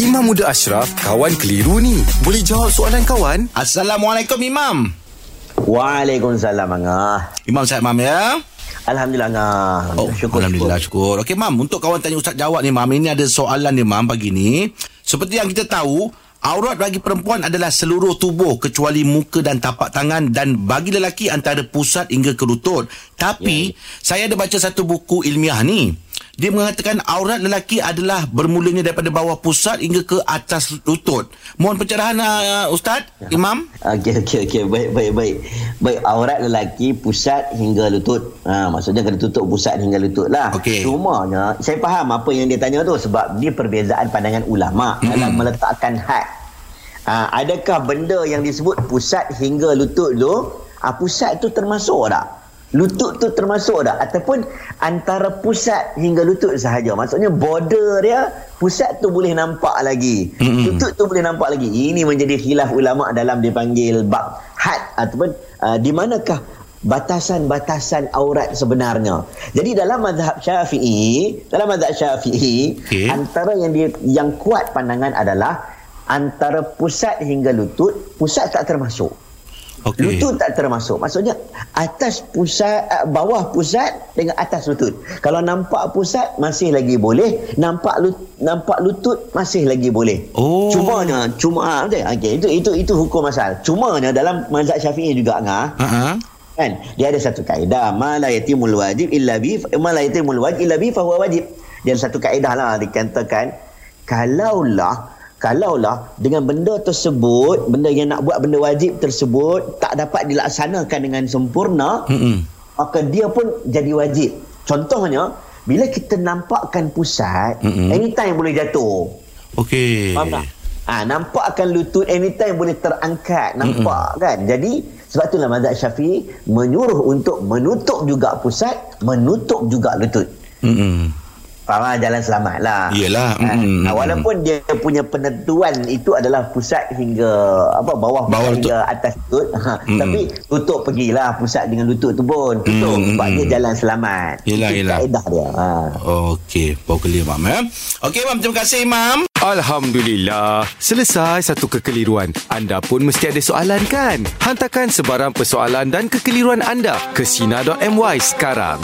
Imam Muda Ashraf, kawan keliru ni. Boleh jawab soalan kawan? Assalamualaikum Imam. Waalaikumsalam Angah. Imam sihat Mam ya? Alhamdulillah Angah. Oh, Alhamdulillah syukur. Okey Mam, untuk kawan tanya Ustaz jawab ni Mam, ini ada soalan ni Mam pagi ni. Seperti yang kita tahu, Aurat bagi perempuan adalah seluruh tubuh kecuali muka dan tapak tangan dan bagi lelaki antara pusat hingga ke lutut. Tapi ya. saya ada baca satu buku ilmiah ni. Dia mengatakan aurat lelaki adalah bermulanya daripada bawah pusat hingga ke atas lutut. Mohon pencerahan uh, Ustaz, ya. Imam. Okey okey okey baik baik baik. Baik aurat lelaki pusat hingga lutut. Ha maksudnya kena tutup pusat hingga lutut lah. Okay. Cumanya saya faham apa yang dia tanya tu sebab dia perbezaan pandangan ulama mm-hmm. dalam meletakkan had. Ha, adakah benda yang disebut pusat hingga lutut tu, ha, pusat tu termasuk tak? Lutut tu termasuk tak ataupun antara pusat hingga lutut sahaja maksudnya border dia pusat tu boleh nampak lagi mm-hmm. lutut tu boleh nampak lagi ini menjadi khilaf ulama dalam dipanggil bab had ataupun uh, di manakah batasan-batasan aurat sebenarnya. Jadi dalam mazhab Syafi'i, dalam mazhab Syafi'i, okay. antara yang dia, yang kuat pandangan adalah antara pusat hingga lutut, pusat tak termasuk. Okay. Lutut tak termasuk. Maksudnya atas pusat eh, bawah pusat dengan atas lutut. Kalau nampak pusat masih lagi boleh, nampak lut, nampak lutut masih lagi boleh. Oh. Cuma nya cuma okay, okay, itu itu itu hukum asal. Cuma nya dalam mazhab Syafi'i juga ngah. Uh-huh. Kan? Dia ada satu kaedah, ma la yatimul wajib illa bi ma la yatimul wajib illa bi fa huwa wajib. Dia ada satu kaedah lah dikatakan kalaulah kalaulah dengan benda tersebut benda yang nak buat benda wajib tersebut tak dapat dilaksanakan dengan sempurna mm-hmm. maka dia pun jadi wajib contohnya bila kita nampakkan pusat mm-hmm. anytime boleh jatuh okey faham tak ha, nampakkan lutut anytime boleh terangkat nampak mm-hmm. kan jadi sebab itulah mazhab syafi'i menyuruh untuk menutup juga pusat menutup juga lutut mm-hmm. Faham jalan selamat lah. Iyalah. Ha, mm, mm, walaupun dia punya penentuan itu adalah pusat hingga apa bawah, bawah hingga atas lutut. Ha, mm, tapi tutup pergilah pusat dengan lutut tu pun. Tutup mm, sebab mm, dia jalan selamat. Iyalah, iyalah. Kaedah dia. Ha. Okey, bawa clear Mam. Eh? Okey Mam, terima kasih Mam. Alhamdulillah, selesai satu kekeliruan. Anda pun mesti ada soalan kan? Hantarkan sebarang persoalan dan kekeliruan anda ke Sina.my sekarang.